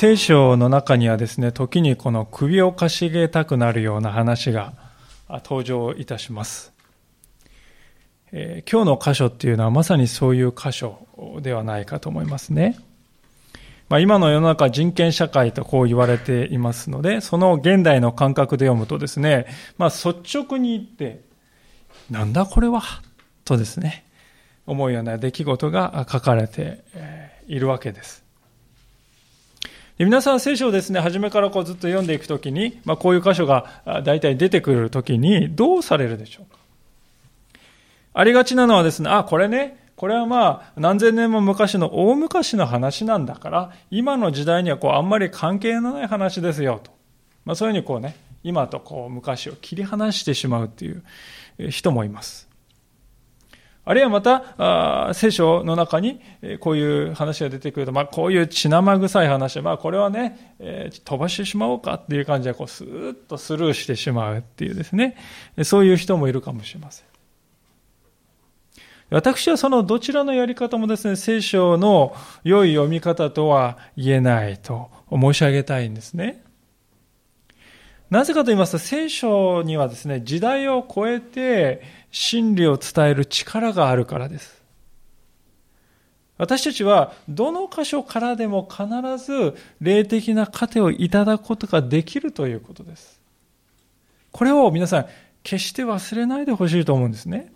聖書の中にはですね、時にこの首をかしげたくなるような話が登場いたします。えー、今日の箇所っていうのはまさにそういう箇所ではないかと思いますね。まあ、今の世の中人権社会とこう言われていますので、その現代の感覚で読むとですね、まあ、率直に言って、なんだこれは？とですね、思うような出来事が書かれているわけです。皆さん聖書をですね、初めからこうずっと読んでいくときに、まあ、こういう箇所が大体出てくるときにどうされるでしょうか？ありがちなのはですね、あ、これね、これはまあ何千年も昔の大昔の話なんだから、今の時代にはこうあんまり関係のない話ですよと。まあ、そういうふうにこうね、今とこう昔を切り離してしまうっていう人もいます。あるいはまた、聖書の中にこういう話が出てくると、まあ、こういう血生臭い話、まあ、これはね、え、飛ばしてしまおうかっていう感じで、こう、スーッとスルーしてしまうっていうですね、そういう人もいるかもしれません。私はそのどちらのやり方もですね、聖書の良い読み方とは言えないと申し上げたいんですね。なぜかと言いますと、聖書にはですね、時代を超えて真理を伝える力があるからです。私たちはどの箇所からでも必ず霊的な糧をいただくことができるということです。これを皆さん決して忘れないでほしいと思うんですね。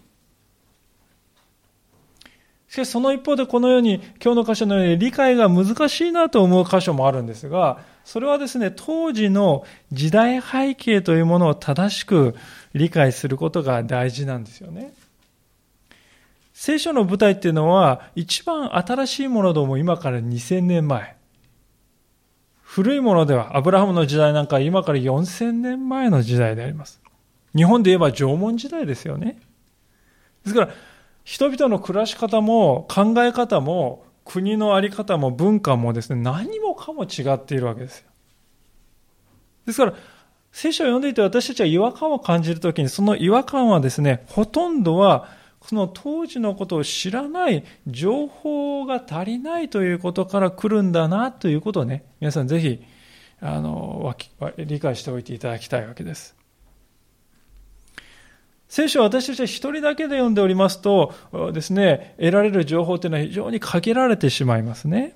しかしその一方でこのように今日の箇所のように理解が難しいなと思う箇所もあるんですが、それはですね、当時の時代背景というものを正しく理解することが大事なんですよね。聖書の舞台っていうのは一番新しいものでも今から2000年前。古いものでは、アブラハムの時代なんか今から4000年前の時代であります。日本で言えば縄文時代ですよね。ですから、人々の暮らし方も考え方も国の在り方も文化もですね、何もかも違っているわけですよ。ですから、聖書を読んでいて私たちは違和感を感じるときに、その違和感はですね、ほとんどは、その当時のことを知らない情報が足りないということから来るんだなということをね、皆さんぜひ、あの、理解しておいていただきたいわけです。聖書は私たちは一人だけで読んでおりますとですね、得られる情報というのは非常に限られてしまいますね。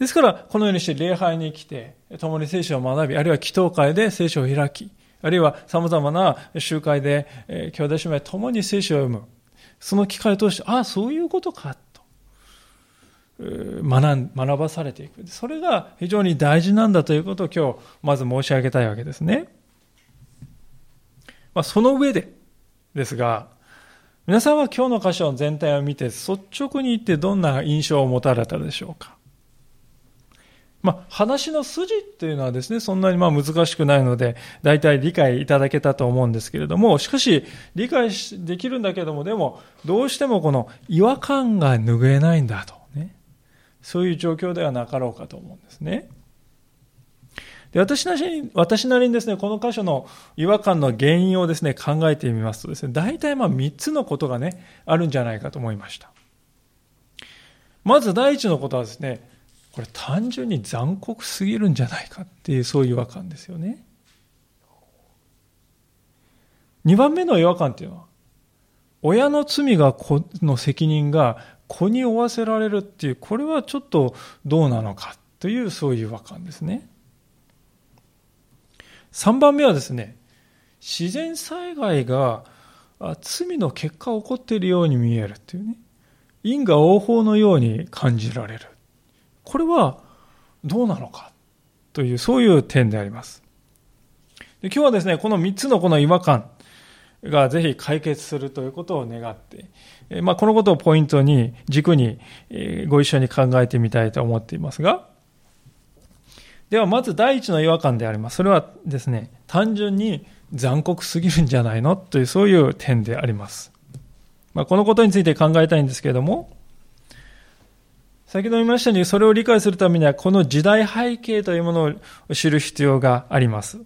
ですから、このようにして礼拝に来て、共に聖書を学び、あるいは祈祷会で聖書を開き、あるいは様々な集会で、え兄弟姉妹共に聖書を読む。その機会を通して、ああ、そういうことか、と学学ばされていく。それが非常に大事なんだということを今日、まず申し上げたいわけですね。まあ、その上でですが、皆さんは今日の箇所の全体を見て率直に言ってどんな印象を持たれたでしょうか？まあ、話の筋っていうのはですね、そんなにまあ難しくないので、大体理解いただけたと思うんですけれども、しかし、理解できるんだけども、でも、どうしてもこの違和感が拭えないんだと、ね。そういう状況ではなかろうかと思うんですね。で私なりに、私なりにですね、この箇所の違和感の原因をですね、考えてみますとですね、大体まあ3つのことがね、あるんじゃないかと思いました。まず第一のことはですね、これ単純に残酷すぎるんじゃないかっていう、そういう違和感ですよね。2番目の違和感っていうのは、親の罪が子の責任が子に負わせられるっていう、これはちょっとどうなのかという、そういう違和感ですね。3番目はですね、自然災害が罪の結果起こっているように見えるっていうね、因果応報のように感じられる。これはどうなのか？という、そういう点であります。で今日はですね、この3つのこの違和感がぜひ解決するということを願って、まあ、このことをポイントに、軸にご一緒に考えてみたいと思っていますが、ではまず第一の違和感であります。それはですね、単純に残酷すぎるんじゃないの？というそういう点であります。まあ、このことについて考えたいんですけれども、先ほど言いましたように、それを理解するためには、この時代背景というものを知る必要があります。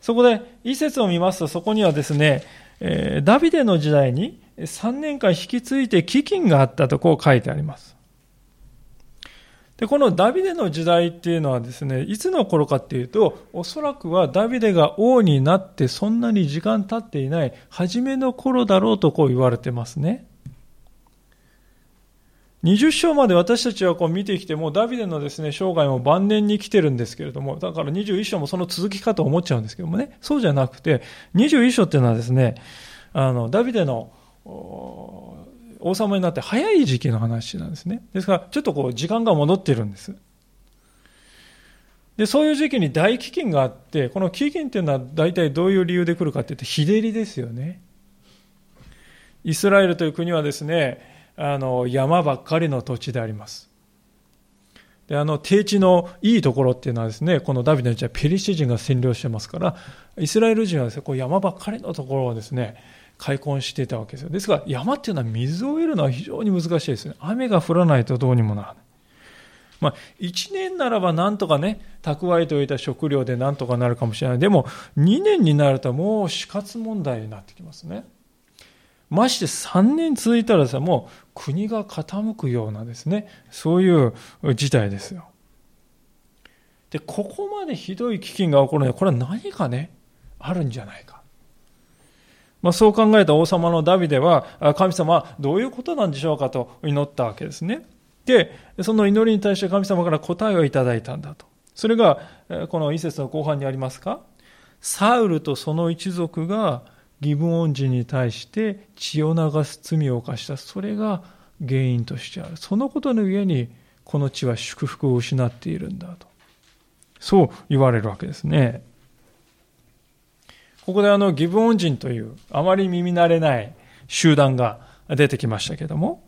そこで、一節を見ますと、そこにはですね、ダビデの時代に3年間引き継いで飢饉があったとこう書いてあります。で、このダビデの時代っていうのはですね、いつの頃かっていうと、おそらくはダビデが王になってそんなに時間経っていない初めの頃だろうとこう言われてますね。20章まで私たちはこう見てきても、ダビデのですね、生涯も晩年に来てるんですけれども、だから21章もその続きかと思っちゃうんですけどもね、そうじゃなくて、21章っていうのはですね、あの、ダビデの王様になって早い時期の話なんですね。ですから、ちょっとこう、時間が戻ってるんです。で、そういう時期に大飢饉があって、この飢饉っていうのは大体どういう理由で来るかって言って、日照りですよね。イスラエルという国はですね、あの、山ばっかりの土地であります。で、あの、低地のいいところっていうのはですね、このダビデのうちはペリシ人が占領してますから、イスラエル人はですね、こう山ばっかりのところをですね、開墾していたわけですよ。ですから山っていうのは水を得るのは非常に難しいですね。雨が降らないとどうにもならない。まあ、1年ならばなんとかね、蓄えておいた食料でなんとかなるかもしれない。でも、2年になるともう死活問題になってきますね。まして3年続いたらさ、もう国が傾くようなですね、そういう事態ですよ。で、ここまでひどい飢饉が起こるのは、これは何かね、あるんじゃないか。まあ、そう考えた王様のダビデは、神様はどういうことなんでしょうかと祈ったわけですね。で、その祈りに対して神様から答えをいただいたんだと。それが、この一節の後半にありますか？サウルとその一族がギブオン人に対して血を流す罪を犯した。それが原因としてある。そのことの上に、この地は祝福を失っているんだと。そう言われるわけですね。ここであのギブオン人というあまり耳慣れない集団が出てきましたけども、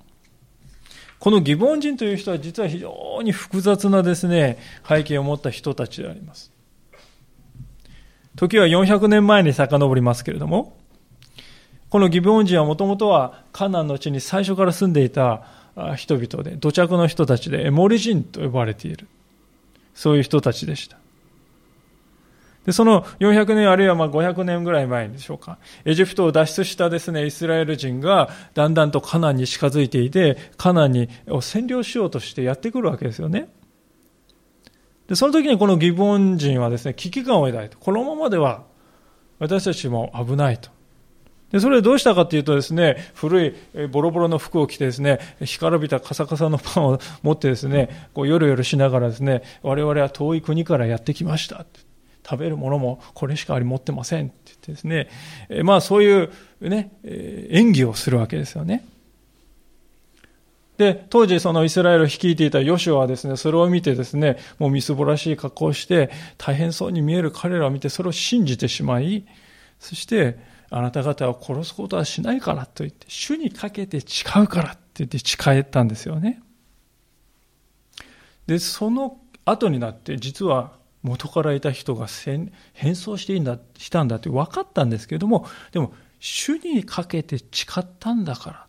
このギブオン人という人は実は非常に複雑なですね、背景を持った人たちであります。時は400年前に遡りますけれども、このギブオン人はもともとはカナンの地に最初から住んでいた人々で、土着の人たちでエモリ人と呼ばれている。そういう人たちでした。で、その400年あるいはまあ500年ぐらい前でしょうか。エジプトを脱出したですね、イスラエル人がだんだんとカナンに近づいていて、カナンに占領しようとしてやってくるわけですよね。で、その時にこのギボン人はですね、危機感を抱いて、このままでは私たちも危ないと。で、それどうしたかというとですね、古いボロボロの服を着てですね、干からびたカサカサのパンを持ってですね、こうヨロヨロしながらですね、我々は遠い国からやってきました。食べるものもこれしかあり持ってませんって言ってですね、えまあそういうね、え演技をするわけですよね。で、当時そのイスラエルを率いていたヨシュはですね、それを見てですね、もうみすぼらしい格好をして、大変そうに見える彼らを見て、それを信じてしまい、そして、あなた方を殺すことはしないからと言って、主にかけて誓うからって言って誓ったんですよね。で、その後になって、実は元からいた人が変装していいんだ、したんだって分かったんですけれども、でも、主にかけて誓ったんだから、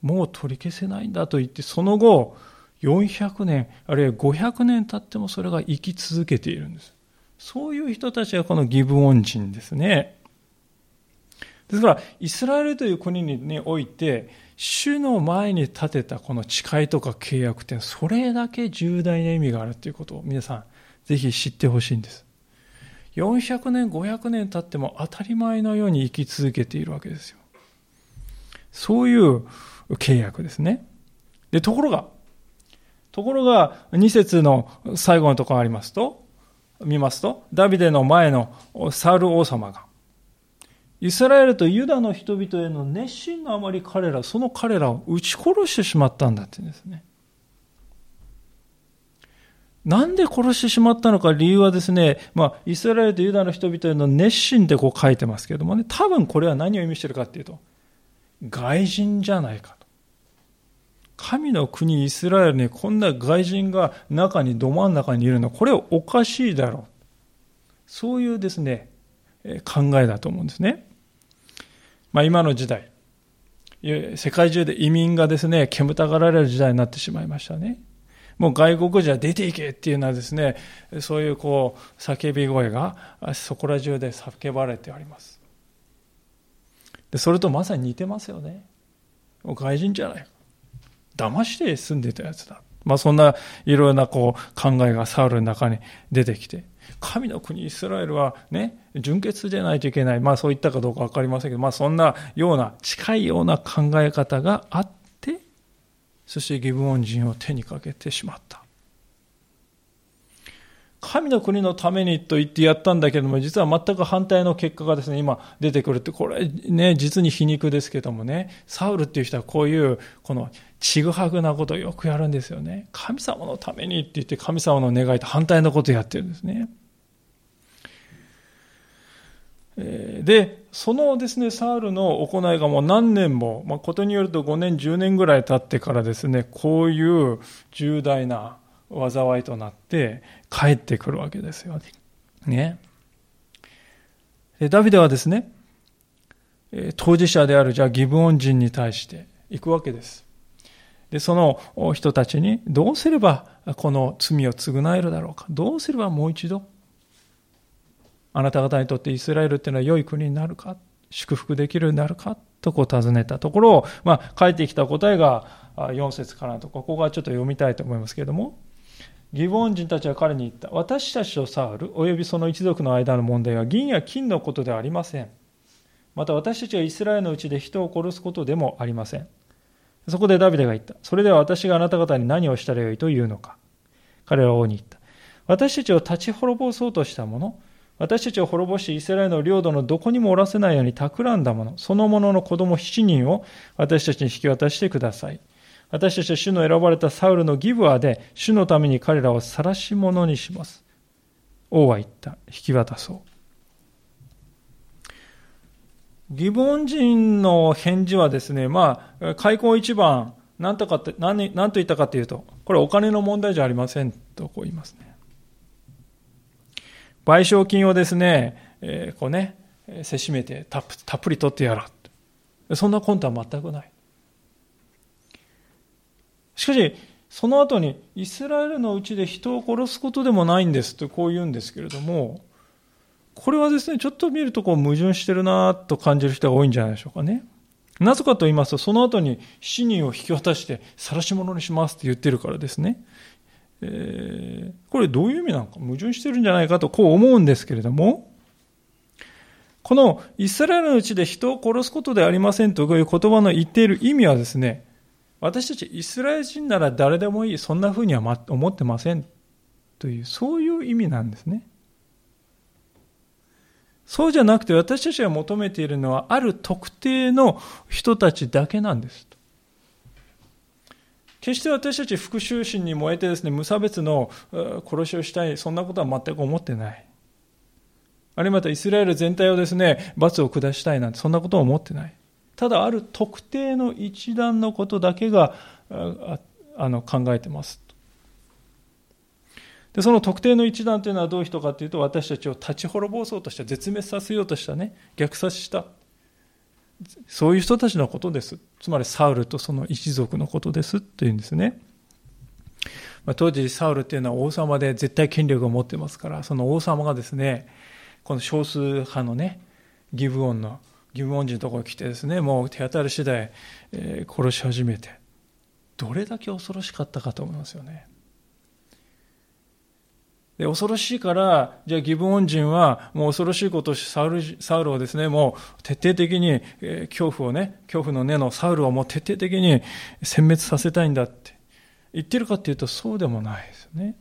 もう取り消せないんだと言って、その後、400年、あるいは500年経ってもそれが生き続けているんです。そういう人たちがこのギブオン人ですね。ですから、イスラエルという国において、主の前に立てたこの誓いとか契約ってそれだけ重大な意味があるということを皆さんぜひ知ってほしいんです。400年、500年経っても当たり前のように生き続けているわけですよ。そういう契約ですね。で、ところが、ところが、2節の最後のところありますと、見ますと、ダビデの前のサウル王様が、イスラエルとユダの人々への熱心のあまり彼ら、その彼らを撃ち殺してしまったんだって言うんですね。なんで殺してしまったのか理由はですね、まあ、イスラエルとユダの人々への熱心でこう書いてますけどもね、多分これは何を意味してるかっていうと、外人じゃないかと。神の国イスラエルにこんな外人が中にど真ん中にいるのは、これはおかしいだろう。そういうですね、考えだと思うんですね。まあ今の時代、世界中で移民がですね、煙たがられる時代になってしまいましたね。もう外国人は出ていけっていうのはですね、そういうこう、叫び声がそこら中で叫ばれてあります。で、それとまさに似てますよね。もう外人じゃない。騙して住んでたやつだ。まあそんないろいろなこう考えがサウルの中に出てきて、神の国イスラエルはね、純潔でないといけない。まあそういったかどうかわかりませんけど、まあそんなような、近いような考え方があって、そしてギブオン人を手にかけてしまった。神の国のためにと言ってやったんだけども、実は全く反対の結果がですね、今出てくるって、これね、実に皮肉ですけどもね、サウルっていう人はこういう、このちぐはぐなことをよくやるんですよね。神様のためにって言って神様の願いと反対のことをやってるんですね。で、そのですね、サウルの行いがもう何年も、まあ、ことによると5年、10年ぐらい経ってからですね、こういう重大な災いとなって帰ってくるわけですよね。ね。ダビデはですね、当事者であるじゃあギブオン人に対して行くわけです。で、その人たちにどうすればこの罪を償えるだろうか。どうすればもう一度あなた方にとってイスラエルっていうのは良い国になるか祝福できるようになるかとこう尋ねたところを、まあ、返ってきた答えが4節からとここがちょっと読みたいと思いますけれども、ギボン人たちは彼に言った。私たちとサウル、およびその一族の間の問題は銀や金のことではありません。また私たちがイスラエルのうちで人を殺すことでもありません。そこでダビデが言った。それでは私があなた方に何をしたらよいというのか。彼は王に言った。私たちを立ち滅ぼそうとした者、私たちを滅ぼしイスラエルの領土のどこにもおらせないように企んだ者、その者のの子供7人を私たちに引き渡してください。私たちは主の選ばれたサウルのギブアで、主のために彼らを晒し者にします。王は言った。引き渡そう。ギブオン人の返事はですね、まあ、開口一番、何とかって、何、何と言ったかというと、これお金の問題じゃありませんとこう言いますね。賠償金をですね、えー、こうね、せしめてたっぷり取ってやろう。そんな魂胆は全くない。しかし、その後に、イスラエルのうちで人を殺すことでもないんですとこう言うんですけれども、これはですね、ちょっと見るとこう矛盾してるなと感じる人が多いんじゃないでしょうかね。なぜかと言いますと、その後に7人を引き渡して、晒し者にしますって言ってるからですね。えー、これどういう意味なのか、矛盾してるんじゃないかとこう思うんですけれども、このイスラエルのうちで人を殺すことでありませんという言葉の言っている意味はですね、私たちイスラエル人なら誰でもいい、そんなふうには思ってませんという、そういう意味なんですね。そうじゃなくて私たちが求めているのはある特定の人たちだけなんですと。決して私たち復讐心に燃えてですね、無差別の殺しをしたい、そんなことは全く思ってない。あるいはまたイスラエル全体をですね、罰を下したいなんて、そんなことは思ってない。ただある特定の一段のことだけがあの考えてますでその特定の一段というのはどういう人かというと私たちを立ち滅ぼそうとした絶滅させようとしたね虐殺したそういう人たちのことですつまりサウルとその一族のことですというんですね、まあ、当時サウルっていうのは王様で絶対権力を持ってますからその王様がですねこの少数派のねギブオンの疑問人のところに来てですね、もう手当たり次第、えー、殺し始めて、どれだけ恐ろしかったかと思いますよね。で恐ろしいから、じゃあギブオン人はもう恐ろしいことをしサウルサウルをですね、もう徹底的に、えー、恐怖をね、恐怖の根のサウルをもう徹底的に殲滅させたいんだって言ってるかっていうとそうでもないですね。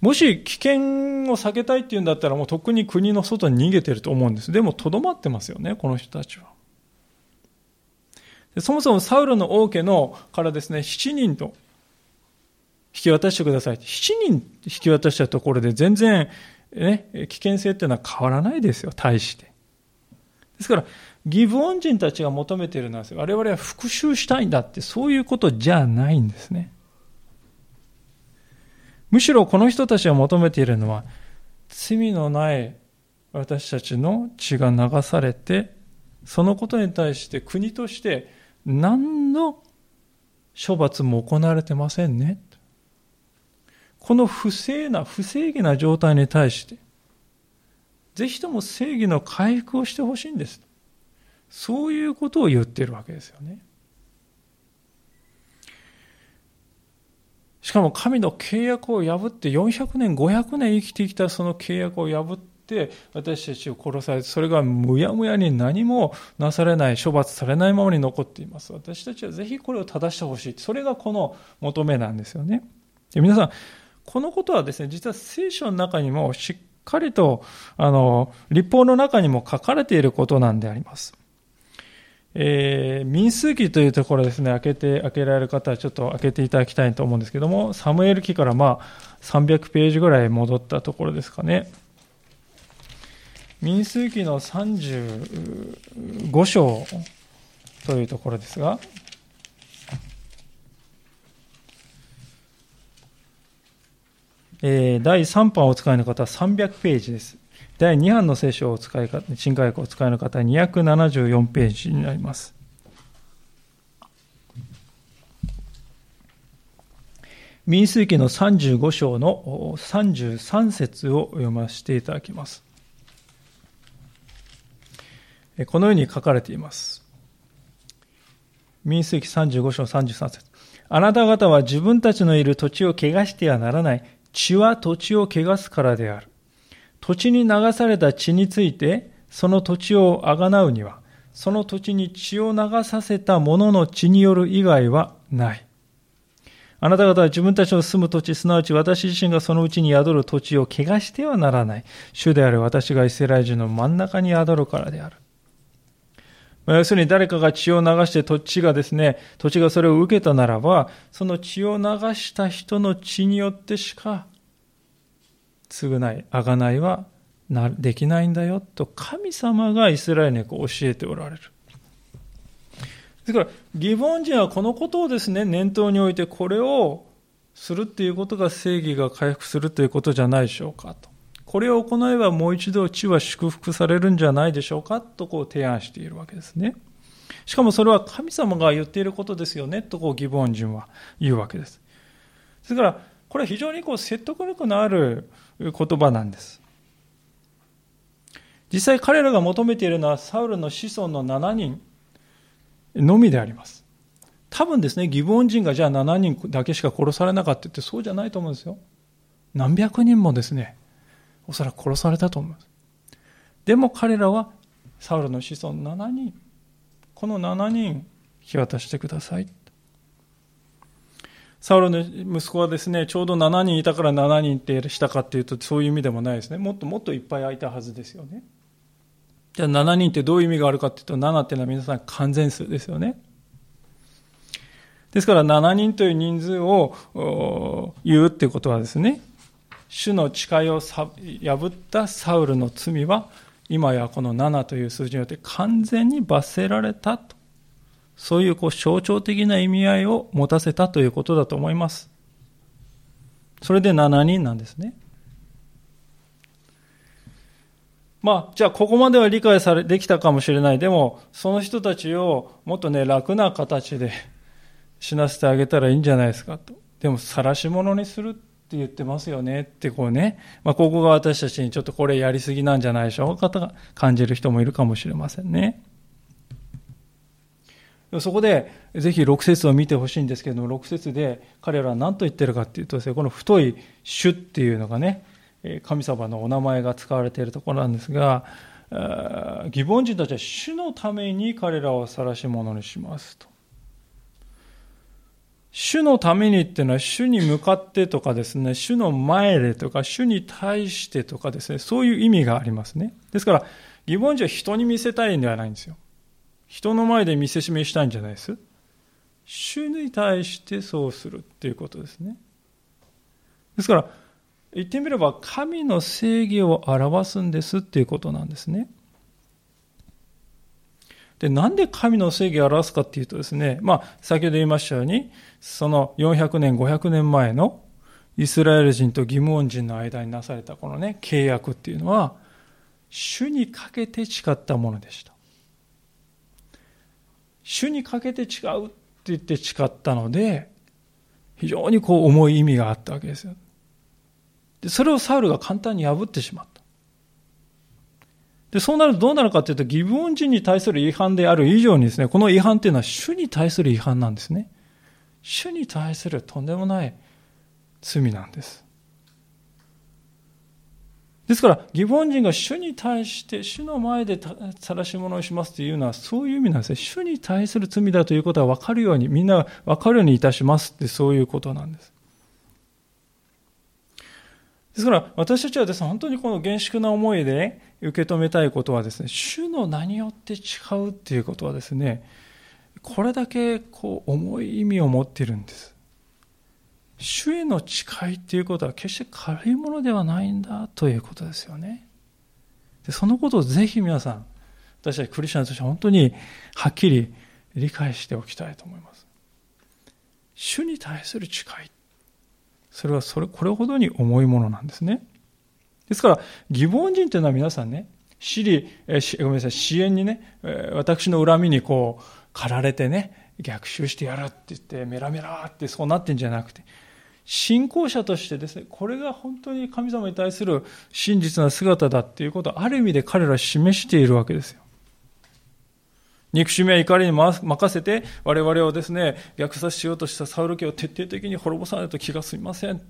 もし危険を避けたいっていうんだったらもうとっくに国の外に逃げてると思うんです。でもとどまってますよね、この人たちは。そもそもサウルの王家のからですね、7人とき渡してください。7人引き渡したところで全然、ね、危険性っていうのは変わらないですよ、対して。ですから、ギブオン人たちが求めているのは、我々は復讐したいんだって、そういうことじゃないんですね。むしろこの人たちが求めているのは、罪のない私たちの血が流されて、そのことに対して国として何の処罰も行われてませんね。この不正な、不正義な状態に対して、ぜひとも正義の回復をしてほしいんです。そういうことを言っているわけですよね。しかも神の契約を破って400年、500年生きてきたその契約を破って私たちを殺されて、それがむやむやに何もなされない、処罰されないままに残っています。私たちはぜひこれを正してほしい。それがこの求めなんですよね。で皆さん、このことはですね、実は聖書の中にもしっかりと、あの、立法の中にも書かれていることなんであります。えー、民数記というところですね、開けて、開けられる方はちょっと開けていただきたいと思うんですけども、サムエル記からまあ300ページぐらい戻ったところですかね。民数記の35章というところですが、えー、第3版をお使いの方は300ページです。第2版の聖書をお使いか、新科学をお使いの方は274ページになります。民数記の35章の33節を読ませていただきます。このように書かれています。民数記35章33節あなた方は自分たちのいる土地を汚してはならない。血は土地を汚すからである。土地に流された血について、その土地をあがなうには、その土地に血を流させた者の血による以外はない。あなた方は自分たちの住む土地、すなわち私自身がそのうちに宿る土地を汚してはならない。主である私がイスラエル人の真ん中に宿るからである。要するに誰かが血を流して土地がですね、土地がそれを受けたならば、その血を流した人の血によってしか、償い、あがないはなできないんだよと神様がイスラエルにこう教えておられる。ですから、ギボン人はこのことをですね、念頭においてこれをするっていうことが正義が回復するということじゃないでしょうかと。これを行えばもう一度地は祝福されるんじゃないでしょうかとこう提案しているわけですね。しかもそれは神様が言っていることですよねとこう疑問人は言うわけです。ですから、これは非常にこう説得力のある言葉なんです。実際彼らが求めているのはサウルの子孫の7人のみであります。多分ですね、疑問人がじゃあ7人だけしか殺されなかったってそうじゃないと思うんですよ。何百人もですね、おそらく殺されたと思います。でも彼らはサウルの子孫7人、この7人引き渡してください。サウルの息子はですね、ちょうど7人いたから7人ってしたかっていうとそういう意味でもないですね。もっともっといっぱい空いたはずですよね。じゃあ7人ってどういう意味があるかっていうと、7っていうのは皆さん完全数ですよね。ですから7人という人数を言うっていうことはですね、主の誓いを破ったサウルの罪は、今やこの7という数字によって完全に罰せられたと。そういうこう象徴的な意味合いを持たせたということだと思います。それで7人なんですね。まあ、じゃあここまでは理解され、できたかもしれない。でも、その人たちをもっとね、楽な形で死なせてあげたらいいんじゃないですかと。でも、晒し者にするって言ってますよねってこうね、まあ、ここが私たちにちょっとこれやりすぎなんじゃないでしょうかと感じる人もいるかもしれませんね。そこで、ぜひ6節を見てほしいんですけれども、6節で彼らは何と言ってるかっていうとですね、この太い主っていうのがね、神様のお名前が使われているところなんですが、疑問人たちは主のために彼らを晒し者にしますと。主のためにっていうのは主に向かってとかですね、主の前でとか、主に対してとかですね、そういう意味がありますね。ですから、疑問児は人に見せたいんではないんですよ。人の前で見せしめしたいんじゃないです。主に対してそうするっていうことですね。ですから、言ってみれば神の正義を表すんですっていうことなんですね。で、なんで神の正義を表すかっていうとですね、まあ、先ほど言いましたように、その400年、500年前のイスラエル人と義務恩人の間になされたこのね、契約っていうのは、主にかけて誓ったものでした。主にかけて誓うって言って誓ったので、非常にこう重い意味があったわけですよ。で、それをサウルが簡単に破ってしまった。で、そうなるとどうなるかというと、義分人に対する違反である以上にですね、この違反っていうのは主に対する違反なんですね。主に対するとんでもない罪なんです。ですから、ギボン人が主に対して、主の前で晒し者をしますというのは、そういう意味なんですね。主に対する罪だということは分かるように、みんな分かるようにいたしますって、そういうことなんです。ですから、私たちはですね、本当にこの厳粛な思いで受け止めたいことはですね、主の名によって違うっていうことはですね、これだけこう重い意味を持っているんです。主への誓いっていうことは決して軽いものではないんだということですよね。でそのことをぜひ皆さん、私たちクリスチャンとして本当にはっきり理解しておきたいと思います。主に対する誓い。それはそれ、これほどに重いものなんですね。ですから、疑問人というのは皆さんね、私利、えごめんなさい、支援にね、私の恨みにこう、駆られてね、逆襲してやるって言って、メラメラってそうなってんじゃなくて、信仰者としてですね、これが本当に神様に対する真実な姿だっていうことをある意味で彼らは示しているわけですよ。憎しみや怒りに任せて我々をですね、虐殺しようとしたサウル家を徹底的に滅ぼさないと気が済みません。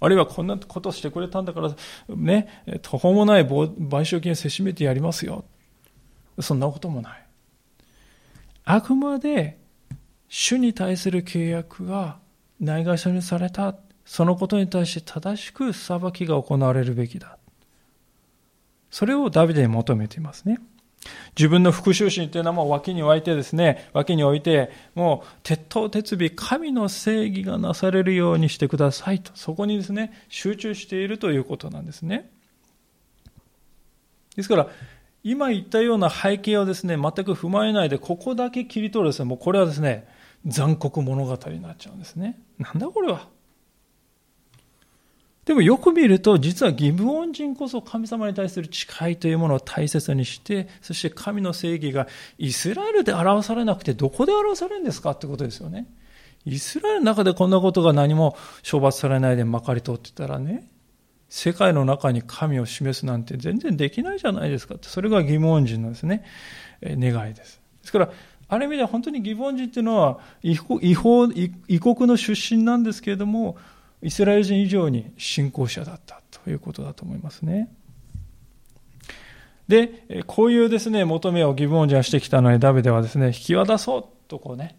あるいはこんなことをしてくれたんだから、ね、途方もない賠償金をせしめてやりますよ。そんなこともない。あくまで主に対する契約がないがしろにされた。そのことに対して正しく裁きが行われるべきだ。それをダビデに求めていますね。自分の復讐心というのはもう脇に置いてですね、脇に置いて、もう鉄頭鉄尾、神の正義がなされるようにしてくださいと、そこにですね、集中しているということなんですね。ですから、今言ったような背景をですね、全く踏まえないで、ここだけ切り取るですね、もうこれはですね、残酷物語になっちゃうんですね。なんだこれは。でもよく見ると、実は義務恩人こそ神様に対する誓いというものを大切にして、そして神の正義がイスラエルで表されなくてどこで表されるんですかってことですよね。イスラエルの中でこんなことが何も処罰されないでまかり通ってたらね、世界の中に神を示すなんて全然できないじゃないですかって、それが義務恩人のですね、願いです。ですから、ある意味では本当に義本人っていうのは違法異国の出身なんですけれどもイスラエル人以上に信仰者だったということだと思いますね。で、こういうですね、求めを義本人がしてきたのにダビデはですね、引き渡そうとこうね、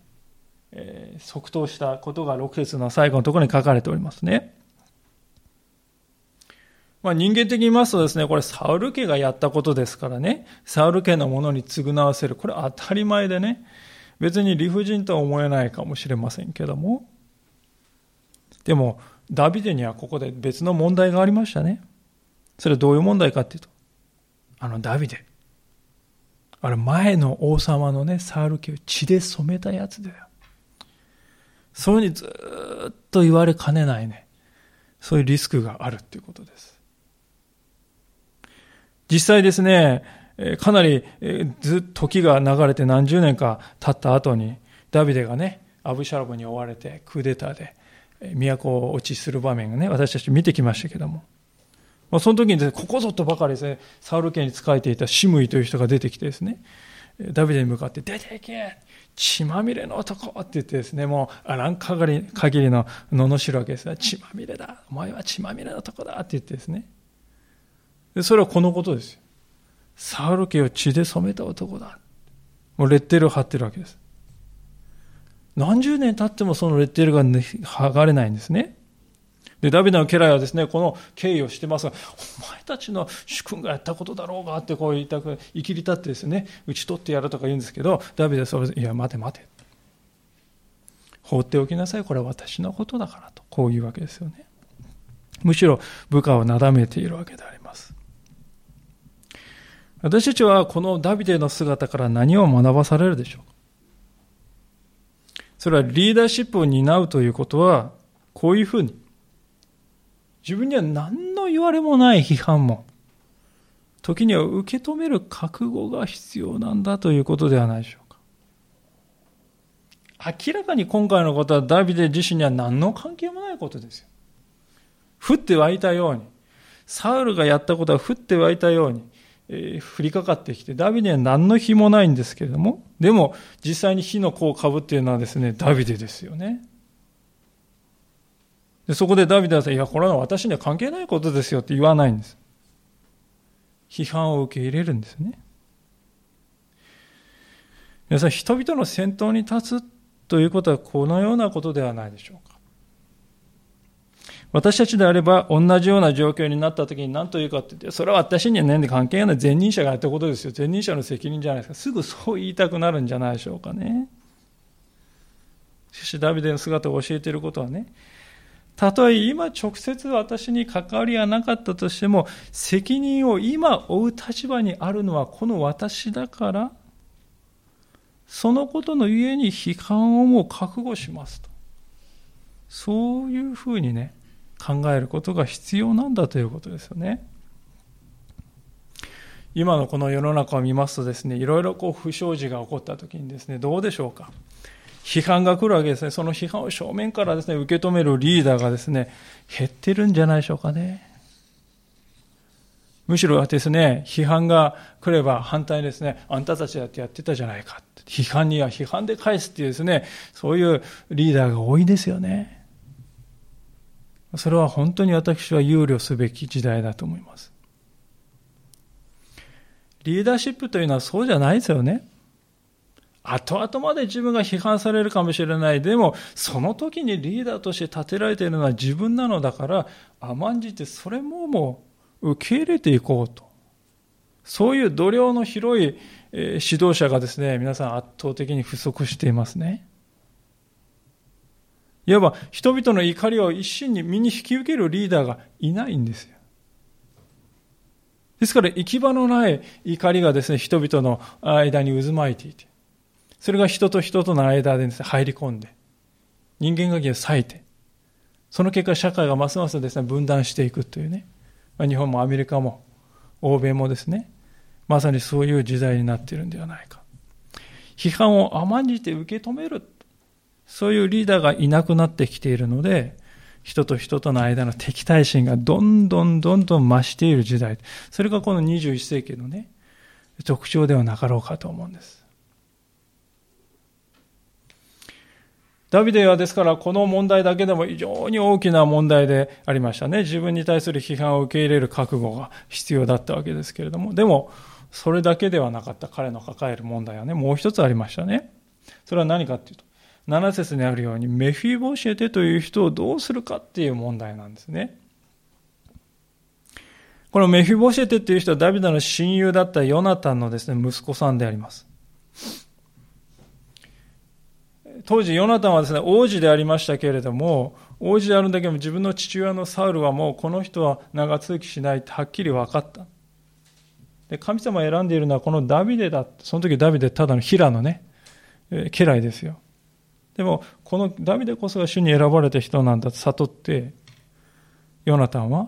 えー、即答したことが6節の最後のところに書かれておりますね。まあ、人間的に言いますとですね、これサウル家がやったことですからね、サウル家のものに償わせる。これ当たり前でね、別に理不尽とは思えないかもしれませんけども、でも、ダビデにはここで別の問題がありましたね。それはどういう問題かっていうと、あのダビデ。あれ前の王様のね、サウル家を血で染めたやつだよ。そういうふうにずっと言われかねないね。そういうリスクがあるっていうことです。実際ですね、かなりずっと時が流れて何十年か経った後に、ダビデがね、アブシャロブに追われてクーデターで都落ちする場面がね、私たち見てきましたけども。まあ、その時にですね、ここぞとばかりですね、サウル家に仕えていたシムイという人が出てきてですね、ダビデに向かって出ていけ血まみれの男って言ってですね、もうあらん限り限りの罵るわけですね。血まみれだ。お前は血まみれの男だって言ってですね。でそれはこのことですよ。サウル家を血で染めた男だ。もうレッテルを貼ってるわけです。何十年経ってもそのレッテルが、剥がれないんですね。で、ダビデの家来はですね、この経緯をしてますが、お前たちの主君がやったことだろうがってこう言いたく、生きり立ってですね、打ち取ってやるとか言うんですけど、ダビデはそれいや、待て待て。放っておきなさい。これは私のことだからと。こういうわけですよね。むしろ部下をなだめているわけであります。私たちはこのダビデの姿から何を学ばされるでしょうかそれはリーダーシップを担うということは、こういうふうに、自分には何の言われもない批判も、時には受け止める覚悟が必要なんだということではないでしょうか。明らかに今回のことはダビデ自身には何の関係もないことですよ。降って湧いたように、サウルがやったことは降って湧いたように、え、降りかかってきて、ダビデは何の火もないんですけれども、でも実際に火の粉をかぶっているのはですね、ダビデですよね。でそこでダビデはさ、いや、これは私には関係ないことですよって言わないんです。批判を受け入れるんですね。皆さん、人々の先頭に立つということはこのようなことではないでしょうか。私たちであれば同じような状況になった時に何というかって言って、それは私には何で関係ない前任者がやったことですよ。前任者の責任じゃないですか。すぐそう言いたくなるんじゃないでしょうかね。しかしダビデの姿を教えていることはね、たとえ今直接私に関わりがなかったとしても、責任を今負う立場にあるのはこの私だから、そのことのゆえに批判をもう覚悟しますと。そういうふうにね、考えることが必要なんだということですよね。今のこの世の中を見ますとですね、いろいろこう不祥事が起こった時にですね、どうでしょうか？批判が来るわけですね。その批判を正面からですね、受け止めるリーダーがですね、減ってるんじゃないでしょうかね。むしろですね、批判が来れば反対ですね、あんたたちだってやってたじゃないか。批判には批判で返すっていうですね、そういうリーダーが多いですよね。それは本当に私は憂慮すべき時代だと思います。リーダーシップというのはそうじゃないですよね。後々まで自分が批判されるかもしれない。でも、その時にリーダーとして立てられているのは自分なのだから、甘んじてそれももう受け入れていこうと。そういう度量の広い指導者がですね、皆さん圧倒的に不足していますね。いわば人々の怒りを一心に身に引き受けるリーダーがいないんですよ。ですから行き場のない怒りがですね、人々の間に渦巻いていて、それが人と人との間で、ね、入り込んで、人間関係を割いて、その結果社会がますますですね、分断していくというね、日本もアメリカも欧米もですね、まさにそういう時代になっているんではないか。批判を甘んじて受け止める。そういうリーダーがいなくなってきているので、人と人との間の敵対心がどんどんどんどん増している時代。それがこの21世紀のね、特徴ではなかろうかと思うんです。ダビデはですからこの問題だけでも非常に大きな問題でありましたね。自分に対する批判を受け入れる覚悟が必要だったわけですけれども。でも、それだけではなかった彼の抱える問題はね、もう一つありましたね。それは何かっていうと、7節にあるようにメフィボシェテという人をどうするかっていう問題なんですね。このメフィボシェテっていう人はダビデの親友だったヨナタンのですね、息子さんであります。当時ヨナタンはですね、王子でありましたけれども、王子であるんだけども自分の父親のサウルはもうこの人は長続きしないってはっきり分かった。で神様が選んでいるのはこのダビデだ。その時ダビデただの平のね、家来ですよ。でも、このダビデこそが主に選ばれた人なんだと悟って、ヨナタンは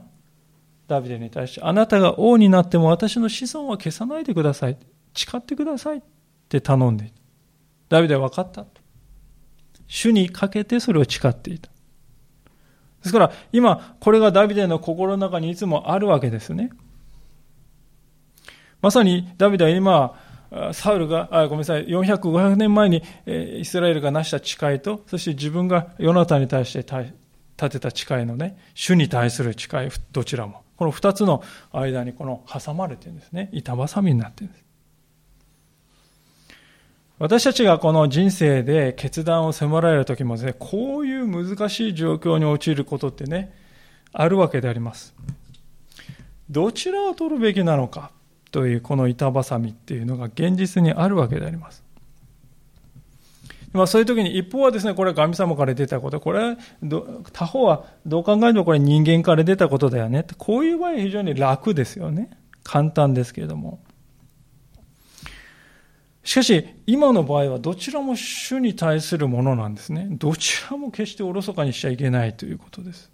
ダビデに対して、あなたが王になっても私の子孫は消さないでください。誓ってくださいって頼んでいた。ダビデは分かった。主にかけてそれを誓っていた。ですから、今、これがダビデの心の中にいつもあるわけですね。まさに、ダビデは今、サウルが、あごめんなさい、400、500年前にイスラエルが成した誓いと、そして自分がヨナタに対して立てた誓いのね、主に対する誓い、どちらも。この二つの間にこの挟まれてるんですね。板挟みになってるんです。私たちがこの人生で決断を迫られる時もですね、こういう難しい状況に陥ることってね、あるわけであります。どちらを取るべきなのか。というこの板挟みっていうのが現実にあるわけであります。まあ、そういう時に一方はですね、これは神様から出たこと、これは他方はどう考えてもこれ人間から出たことだよねって。こういう場合非常に楽ですよね。簡単ですけれども。しかし、今の場合はどちらも主に対するものなんですね。どちらも決しておろそかにしちゃいけないということです。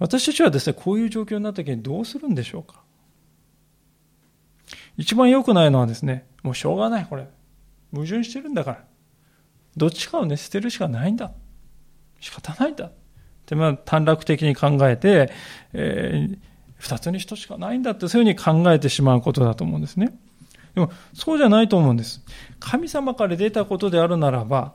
私たちはですね、こういう状況になった時にどうするんでしょうか？一番良くないのはですね、もうしょうがない、これ。矛盾してるんだから。どっちかをね、捨てるしかないんだ。仕方ないんだ。ってまあ短絡的に考えて、えー、二つに一つしかないんだってそういうふうに考えてしまうことだと思うんですね。でも、そうじゃないと思うんです。神様から出たことであるならば、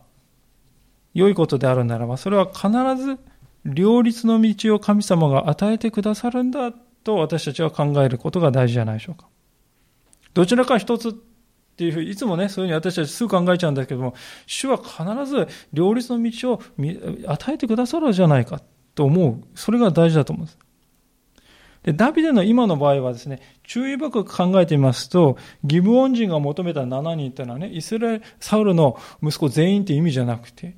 良いことであるならば、それは必ず両立の道を神様が与えてくださるんだと私たちは考えることが大事じゃないでしょうか。どちらか一つっていうふうに、いつもね、そういうふうに私たちすぐ考えちゃうんだけども、主は必ず両立の道を与えてくださるじゃないかと思う。それが大事だと思うんです。で、ダビデの今の場合はですね、注意深く考えてみますと、ギブオン人が求めた7人っていうのはね、イスラエル、サウルの息子全員って意味じゃなくて、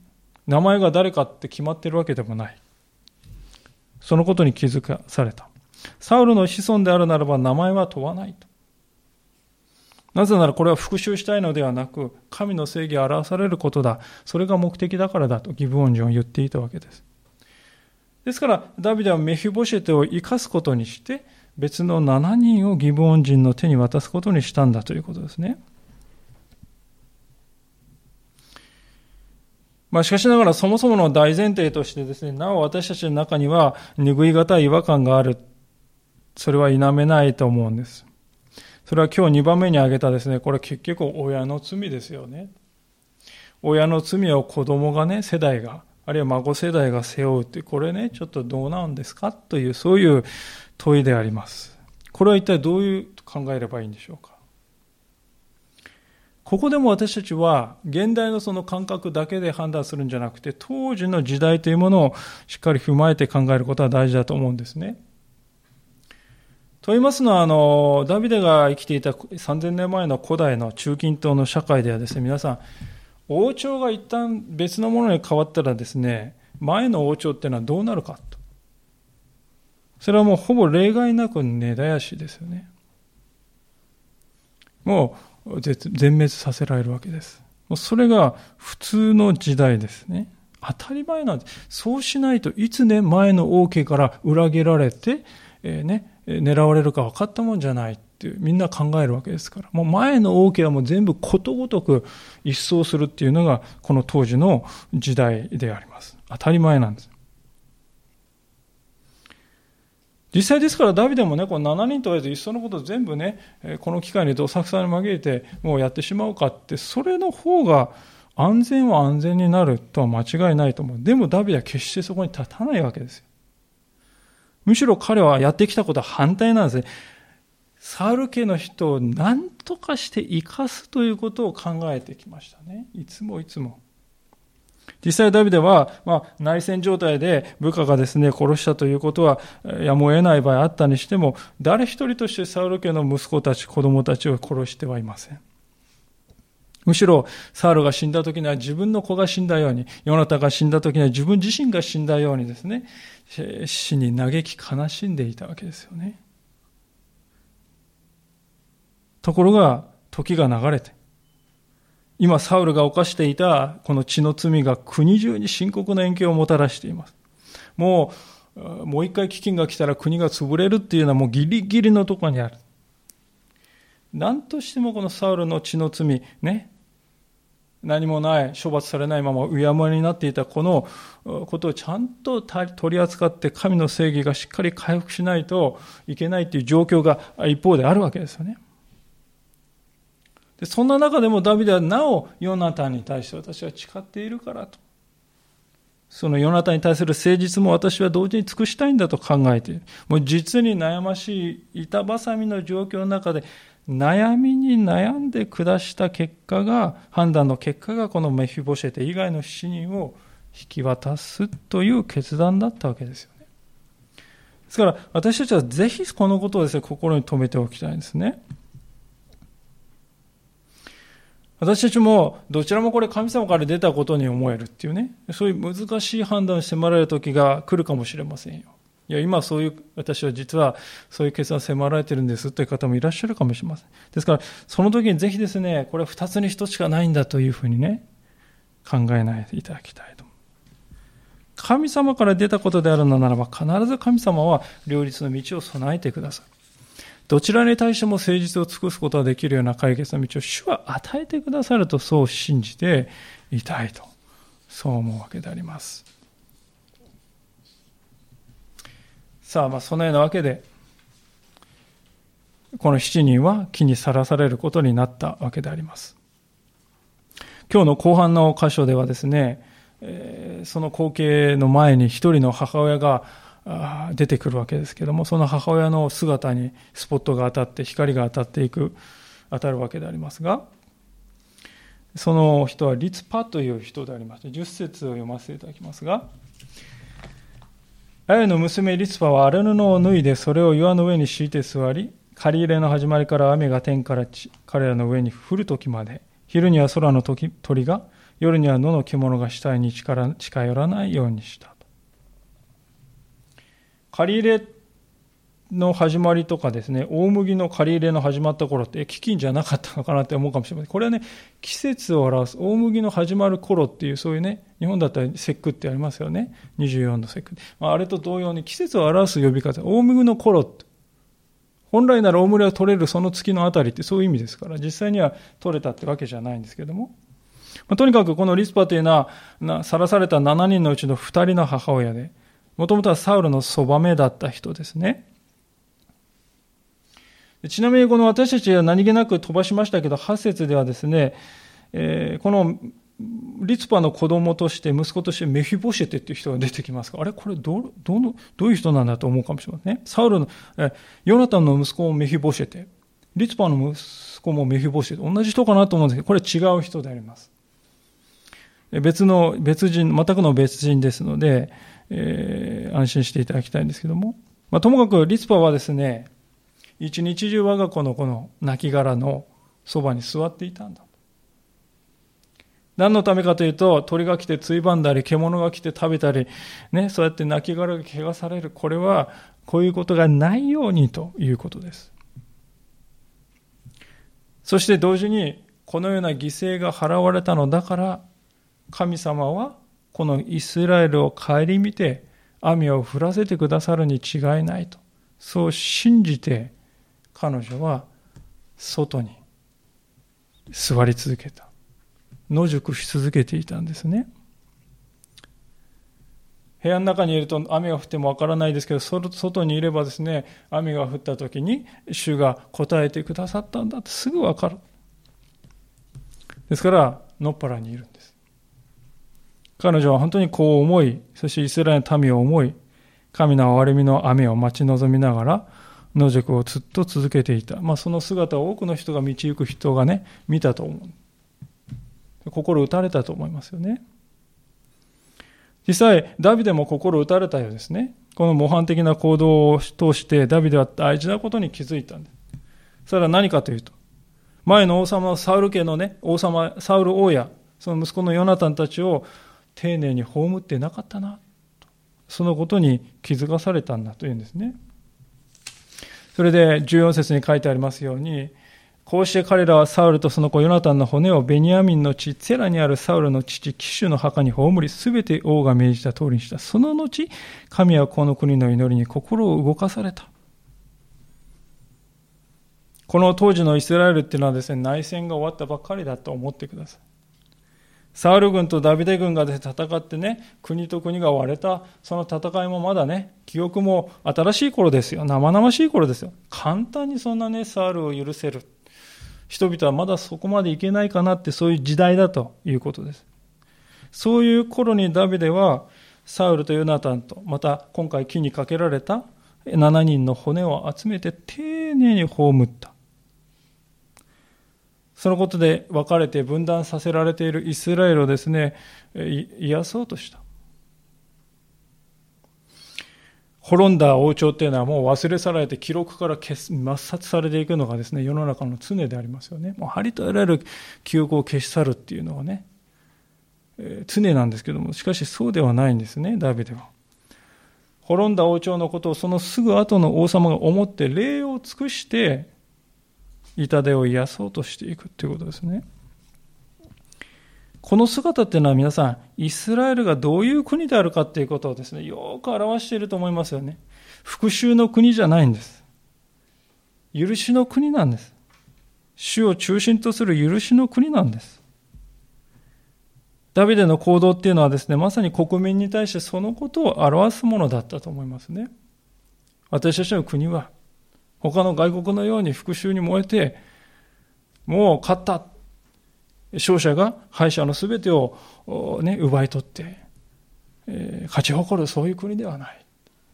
名前が誰かって決まってるわけでもない。そのことに気づかされた。サウルの子孫であるならば名前は問わないと。なぜならこれは復讐したいのではなく、神の正義を表されることだ。それが目的だからだとギブオン人は言っていたわけです。ですから、ダビデはメフィボシェテを生かすことにして、別の7人をギブオン人の手に渡すことにしたんだということですね。まあ、しかしながらそもそもの大前提としてですね、なお私たちの中には拭い難い違和感がある。それは否めないと思うんです。それは今日2番目に挙げたですね、これ結局親の罪ですよね。親の罪を子供がね、世代があるいは孫世代が背負うって、これね、ちょっとどうなんですかという、そういう問いであります。これは一体どういう考えればいいんでしょうか。ここでも私たちは、現代のその感覚だけで判断するんじゃなくて、当時の時代というものをしっかり踏まえて考えることは大事だと思うんですね。と言いますのは、あの、ダビデが生きていた3000年前の古代の中近東の社会ではですね、皆さん、王朝が一旦別のものに変わったらですね、前の王朝っていうのはどうなるかと。それはもうほぼ例外なく根絶やしですよね。もう全滅させられるわけです。それが普通の時代ですね。当たり前なんです。そうしないといつね、前の王家から裏切られて、えー、ね、狙われるか分かったもんじゃない。ってみんな考えるわけですから。もう前の王家はもう全部ことごとく一掃するっていうのがこの当時の時代であります。当たり前なんです。実際ですからダビデもね、この7人とりあえず一層のこと全部ね、この機会にどさくさに紛れてもうやってしまうかって、それの方が安全は安全になるとは間違いないと思う。でもダビデは決してそこに立たないわけですよ。むしろ彼はやってきたことは反対なんですね。サウル家の人を何とかして生かすということを考えてきましたね。いつもいつも。実際ダビデは、まあ、内戦状態で部下がですね、殺したということはやむを得ない場合あったにしても、誰一人としてサウル家の息子たち、子供たちを殺してはいません。むしろ、サウルが死んだ時には自分の子が死んだように、ヨナタが死んだ時には自分自身が死んだようにですね、死に嘆き悲しんでいたわけですよね。ところが、時が流れて、今サウルが犯していたこの血の罪が国中に深刻な延期をもたらしています。もう、もう一回飢饉が来たら国が潰れるっていうのはもうギリギリのとこにある。何としてもこのサウルの血の罪、ね、何もない、処罰されないままうやむやになっていたこのことをちゃんと取り扱って神の正義がしっかり回復しないといけないという状況が一方であるわけですよね。でそんな中でもダビデはなおヨナタンに対して私は誓っているからと。そのヨナタンに対する誠実も私は同時に尽くしたいんだと考えている。もう実に悩ましい板挟みの状況の中で悩みに悩んで下した結果が、判断の結果がこのメフィボシェテ以外の7人を引き渡すという決断だったわけですよね。ですから私たちはぜひこのことをですね、心に留めておきたいんですね。私たちもどちらもこれ神様から出たことに思えるっていうね、そういう難しい判断を迫られる時が来るかもしれませんよ。いや、今そういう、私は実はそういう決断を迫られてるんですという方もいらっしゃるかもしれません。ですから、その時にぜひですね、これは二つに一つしかないんだというふうにね、考えないでいただきたいと。神様から出たことであるのならば、必ず神様は両立の道を備えてください。どちらに対しても誠実を尽くすことができるような解決の道を主は与えてくださるとそう信じていたいと、そう思うわけであります。さあ、まあ、そのようなわけで、この7人は木にさらされることになったわけであります。今日の後半の箇所ではですね、その光景の前に一人の母親が出てくるわけですけども、その母親の姿にスポットが当たって、光が当たっていく、当たるわけでありますが、その人はリツパという人でありまして、10節を読ませていただきますが、アヤの娘リツパは荒布を脱いでそれを岩の上に敷いて座り、借り入れの始まりから雨が天から彼らの上に降る時まで、昼には空の鳥が、夜には野の獣が死体に近寄らないようにした。借り入れの始まりとかですね、大麦の借り入れの始まった頃って、飢饉じゃなかったのかなって思うかもしれません。これはね、季節を表す、大麦の始まる頃っていう、そういうね、日本だったら節句ってありますよね。24の節句。まあ、れと同様に季節を表す呼び方、大麦の頃本来なら大麦を取れるその月のあたりってそういう意味ですから、実際には取れたってわけじゃないんですけども。まあ、とにかくこのリスパというのは、さらされた7人のうちの2人の母親で、もともとはサウルのそばめだった人ですね。ちなみにこの私たちは何気なく飛ばしましたけど、8節ではですね、えー、このリツパの子供として、息子としてメフィボシェテっていう人が出てきますが、あれこれど、どの、どういう人なんだと思うかもしれませんね。サウルの、えヨナタンの息子もメフィボシェテ、リツパの息子もメフィボシェテ、同じ人かなと思うんですけど、これ違う人であります。別の、別人、全くの別人ですので、えー、安心していただきたいんですけども。まあ、ともかくリツパはですね、一日中我が子のこの亡骸のそばに座っていたんだ。何のためかというと、鳥が来てついばんだり、獣が来て食べたり、ね、そうやって亡骸が怪我される。これは、こういうことがないようにということです。そして同時に、このような犠牲が払われたのだから、神様はこのイスラエルを顧みて雨を降らせてくださるに違いないと。そう信じて彼女は外に座り続けた。野宿し続けていたんですね。部屋の中にいると雨が降ってもわからないですけど、外にいればですね、雨が降った時に主が答えてくださったんだってすぐわかる。ですから、のっぱらにいるんです。彼女は本当にこう思い、そしてイスラエルの民を思い、神の憐れみの雨を待ち望みながら、野宿をずっと続けていた。まあ、その姿を多くの人が道行く人がね、見たと思う。心打たれたと思いますよね。実際、ダビデも心打たれたようですね。この模範的な行動を通して、ダビデは大事なことに気づいたんです。それは何かというと、前の王様、サウル家のね、王様、サウル王や、その息子のヨナタンたちを丁寧に葬ってなかったな。そのことに気づかされたんだというんですね。それで14節に書いてありますように、こうして彼らはサウルとその子ヨナタンの骨をベニヤミンの地、セラにあるサウルの父、キシュの墓に葬り、すべて王が命じた通りにした。その後、神はこの国の祈りに心を動かされた。この当時のイスラエルっていうのはですね、内戦が終わったばっかりだと思ってください。サウル軍とダビデ軍が戦ってね、国と国が割れた、その戦いもまだね、記憶も新しい頃ですよ。生々しい頃ですよ。簡単にそんなね、サウルを許せる。人々はまだそこまでいけないかなって、そういう時代だということです。そういう頃にダビデは、サウルとヨナタンと、また今回木にかけられた7人の骨を集めて丁寧に葬った。そのことで分かれて分断させられているイスラエルをですね、癒そうとした。滅んだ王朝っていうのはもう忘れ去られて記録から消す抹殺されていくのがですね、世の中の常でありますよね。もうありとあらゆる記憶を消し去るっていうのはね、えー、常なんですけども、しかしそうではないんですね、ダビデは。滅んだ王朝のことをそのすぐ後の王様が思って礼を尽くして痛手を癒そうとしていくということですね。この姿っていうのは皆さん、イスラエルがどういう国であるかっていうことをですね、よく表していると思いますよね。復讐の国じゃないんです。許しの国なんです。主を中心とする許しの国なんです。ダビデの行動っていうのはですね、まさに国民に対してそのことを表すものだったと思いますね。私たちの国は、他の外国のように復讐に燃えて、もう勝った。勝者が敗者の全てを、ね、奪い取って、えー、勝ち誇るそういう国ではない。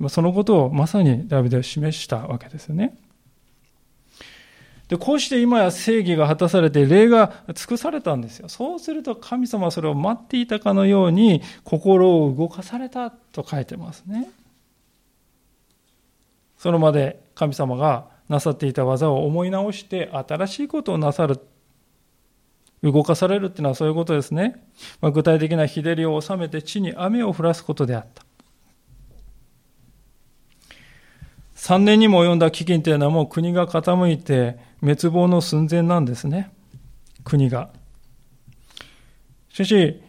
そのことをまさにダビデは示したわけですよね。で、こうして今や正義が果たされて霊が尽くされたんですよ。そうすると神様はそれを待っていたかのように心を動かされたと書いてますね。それまで神様がなさっていた技を思い直して新しいことをなさる。動かされるっていうのはそういうことですね。まあ、具体的な日照りを収めて地に雨を降らすことであった。3年にも及んだ飢饉というのはもう国が傾いて滅亡の寸前なんですね。国が。しかし、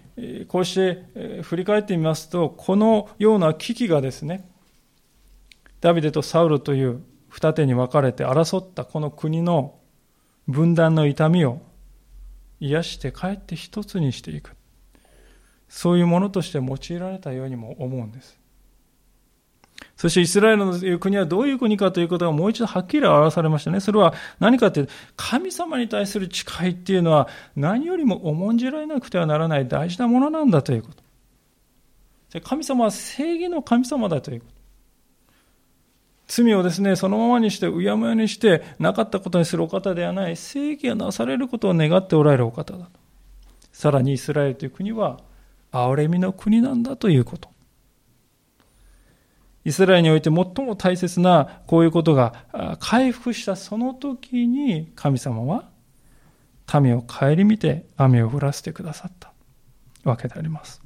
こうして振り返ってみますと、このような危機がですね、ダビデとサウルという二手に分かれて争ったこの国の分断の痛みを癒して帰って一つにしていく。そういうものとして用いられたようにも思うんです。そしてイスラエルの国はどういう国かということがもう一度はっきり表されましたね。それは何かというと、神様に対する誓いっていうのは何よりも重んじられなくてはならない大事なものなんだということ。神様は正義の神様だということ。罪をですね、そのままにして、うやむやにして、なかったことにするお方ではない、正義がなされることを願っておられるお方だと。さらにイスラエルという国は、憐れみの国なんだということ。イスラエルにおいて最も大切なこういうことが回復したその時に神様は民を顧みて雨を降らせてくださったわけであります。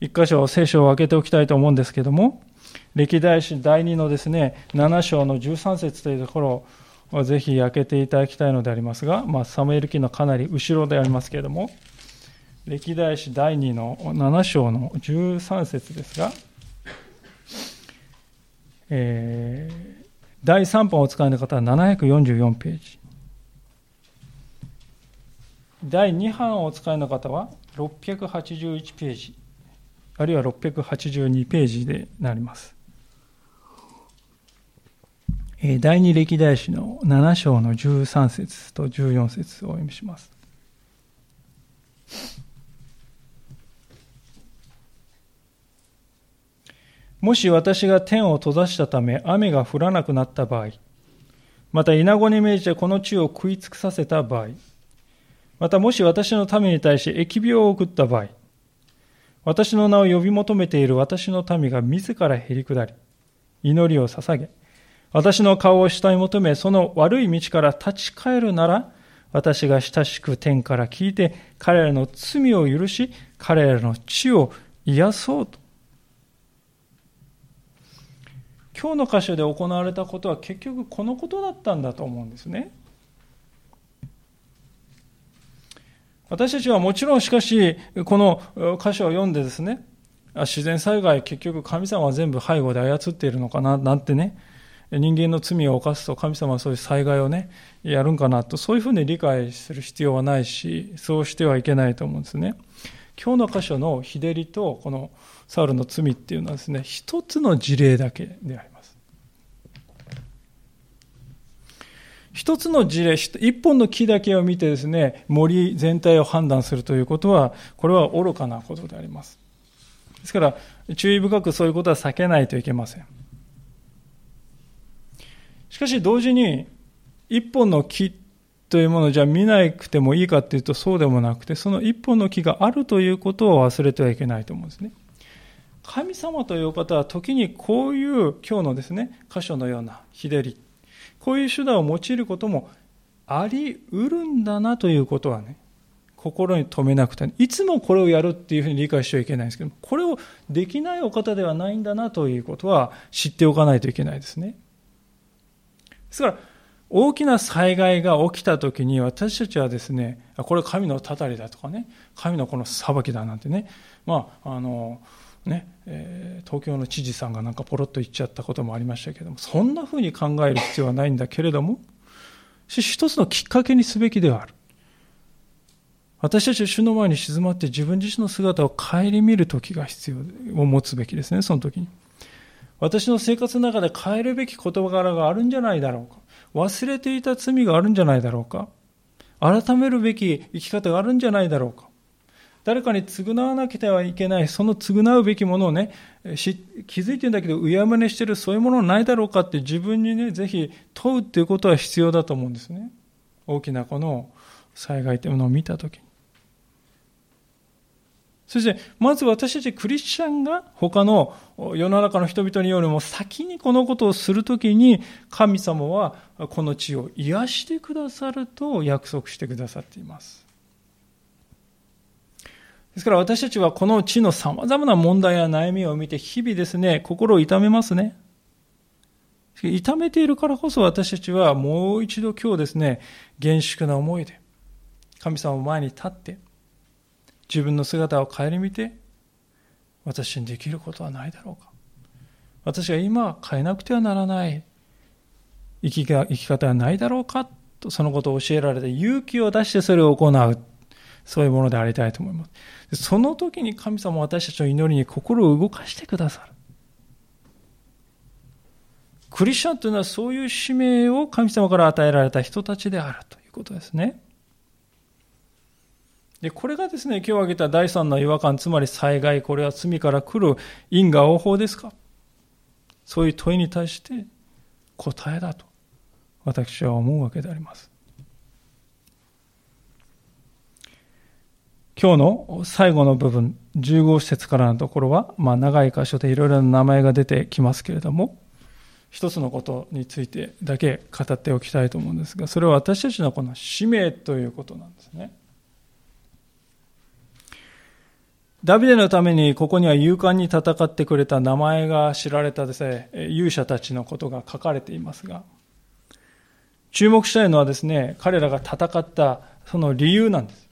一箇所聖書を開けておきたいと思うんですけども、歴代史第2のですね、7章の13節というところをぜひ開けていただきたいのでありますが、まあ、サムエル記のかなり後ろでありますけれども、歴代史第2の7章の13節ですが、えー、第3版をお使いの方は744ページ。第2版をお使いの方は681ページ、あるいは682ページでなります。第二歴代史の7章の13節と14節をお読みします。もし私が天を閉ざしたため雨が降らなくなった場合、また稲子に命じてこの地を食い尽くさせた場合、またもし私の民に対して疫病を送った場合、私の名を呼び求めている私の民が自らへり下り、祈りを捧げ、私の顔を下に求め、その悪い道から立ち返るなら、私が親しく天から聞いて、彼らの罪を許し、彼らの地を癒そうと今日の箇所で行われたことは結局このことだったんだと思うんですね。私たちはもちろんしかし、この箇所を読んでですね、自然災害結局神様は全部背後で操っているのかななんてね、人間の罪を犯すと神様はそういう災害をね、やるんかなと、そういうふうに理解する必要はないし、そうしてはいけないと思うんですね。今日の箇所の日照りとこのサウルの罪っていうのはですね、一つの事例だけであります。一つの事例、一本の木だけを見てですね、森全体を判断するということは、これは愚かなことであります。ですから、注意深くそういうことは避けないといけません。しかし同時に、一本の木というものをじゃあ見なくてもいいかというとそうでもなくて、その一本の木があるということを忘れてはいけないと思うんですね。神様というお方は時にこういう今日のですね、箇所のような日照り、こういう手段を用いることもあり得るんだなということはね、心に留めなくて、いつもこれをやるっていうふうに理解してはいけないんですけど、これをできないお方ではないんだなということは知っておかないといけないですね。ですから、大きな災害が起きた時に私たちはですね、これ神のたたりだとかね、神のこの裁きだなんてね、まあ、あの、ねえ、東京の知事さんがなんかポロッと言っちゃったこともありましたけどもそんなふうに考える必要はないんだけれども一つのきっかけにすべきではある。私たちは主の前に静まって自分自身の姿を顧みる時が必要を持つべきですねその時に。私の生活の中で変えるべき事柄があるんじゃないだろうか忘れていた罪があるんじゃないだろうか改めるべき生き方があるんじゃないだろうか。誰かに償わなければいけない、その償うべきものをね、気づいてるんだけど、うやむねしてる、そういうものないだろうかって自分にね、ぜひ問うっていうことは必要だと思うんですね。大きなこの災害というものを見たときに。そして、まず私たちクリスチャンが他の世の中の人々によりも先にこのことをするときに、神様はこの地を癒してくださると約束してくださっています。ですから私たちはこの地の様々な問題や悩みを見て日々ですね、心を痛めますね。痛めているからこそ私たちはもう一度今日ですね、厳粛な思いで、神様を前に立って、自分の姿を顧みて、私にできることはないだろうか。私が今変えなくてはならない生きが生き方はないだろうかとそのことを教えられて勇気を出してそれを行う。そういうものでありたいと思います。その時に神様は私たちの祈りに心を動かしてくださる。クリスチャンというのはそういう使命を神様から与えられた人たちであるということですね。で、これがですね、今日挙げた第三の違和感、つまり災害、これは罪から来る因果応報ですか？そういう問いに対して答えだと私は思うわけであります。今日の最後の部分、15節からのところは、まあ、長い箇所でいろいろな名前が出てきますけれども、一つのことについてだけ語っておきたいと思うんですが、それは私たちのこの使命ということなんですね。ダビデのためにここには勇敢に戦ってくれた名前が知られたですね、勇者たちのことが書かれていますが、注目したいのはですね、彼らが戦ったその理由なんです。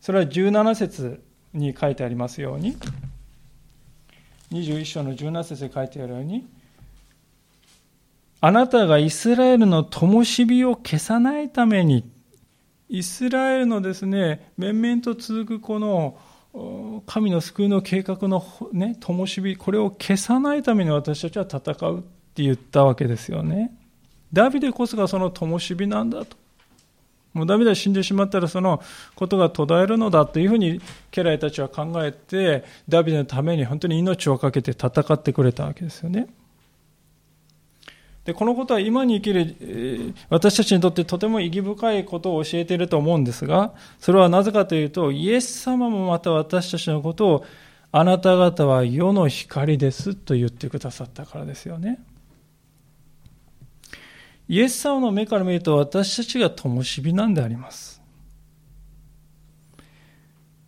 それは17節に書いてありますように、21章の17節に書いてあるように、あなたがイスラエルの灯火を消さないために、イスラエルのですね、面々と続くこの神の救いの計画のね、灯火、これを消さないために私たちは戦うって言ったわけですよね。ダビデこそがその灯火なんだと。もうダビデは死んでしまったらそのことが途絶えるのだというふうに家来たちは考えて、ダビデのために本当に命を懸けて戦ってくれたわけですよね。で、このことは今に生きる私たちにとってとても意義深いことを教えていると思うんですが、それはなぜかというと、イエス様もまた私たちのことを、あなた方は世の光ですと言ってくださったからですよね。イエス様の目から見ると私たちが灯火なんであります。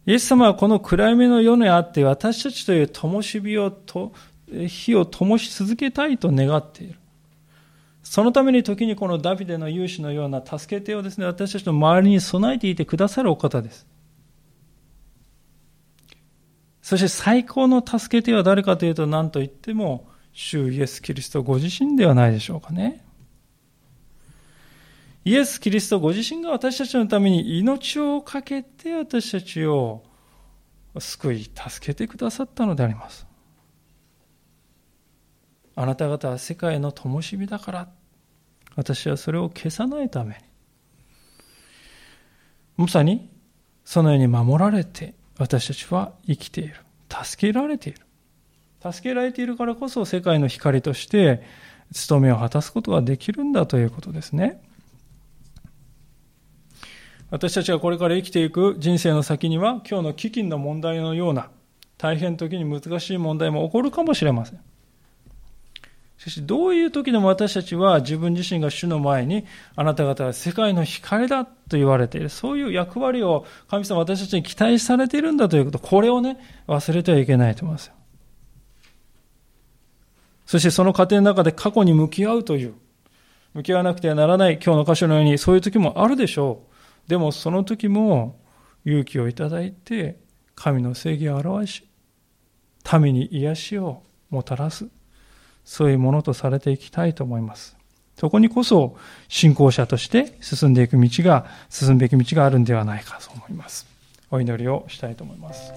イエス様はこの暗闇の世にあって私たちという灯火をと、火を灯し続けたいと願っている。そのために時にこのダビデの勇士のような助け手をですね、私たちの周りに備えていてくださるお方です。そして最高の助け手は誰かというと何と言っても、主イエス・キリストご自身ではないでしょうかね。イエス・キリストご自身が私たちのために命を懸けて私たちを救い、助けてくださったのであります。あなた方は世界の灯火だから、私はそれを消さないために、まさにそのように守られて私たちは生きている。助けられている。助けられているからこそ世界の光として務めを果たすことができるんだということですね。私たちがこれから生きていく人生の先には、今日の飢饉の問題のような、大変時に難しい問題も起こるかもしれません。しかし、どういう時でも私たちは自分自身が主の前に、あなた方は世界の光だと言われている。そういう役割を神様私たちに期待されているんだということ、これをね、忘れてはいけないと思いますよ。そしてその過程の中で過去に向き合うという、向き合わなくてはならない今日の箇所のように、そういう時もあるでしょう。でもその時も勇気をいただいて神の正義を表し民に癒しをもたらすそういうものとされていきたいと思います。そこにこそ信仰者として進んでいく道が、進むべき道があるんではないかと思います。お祈りをしたいと思います。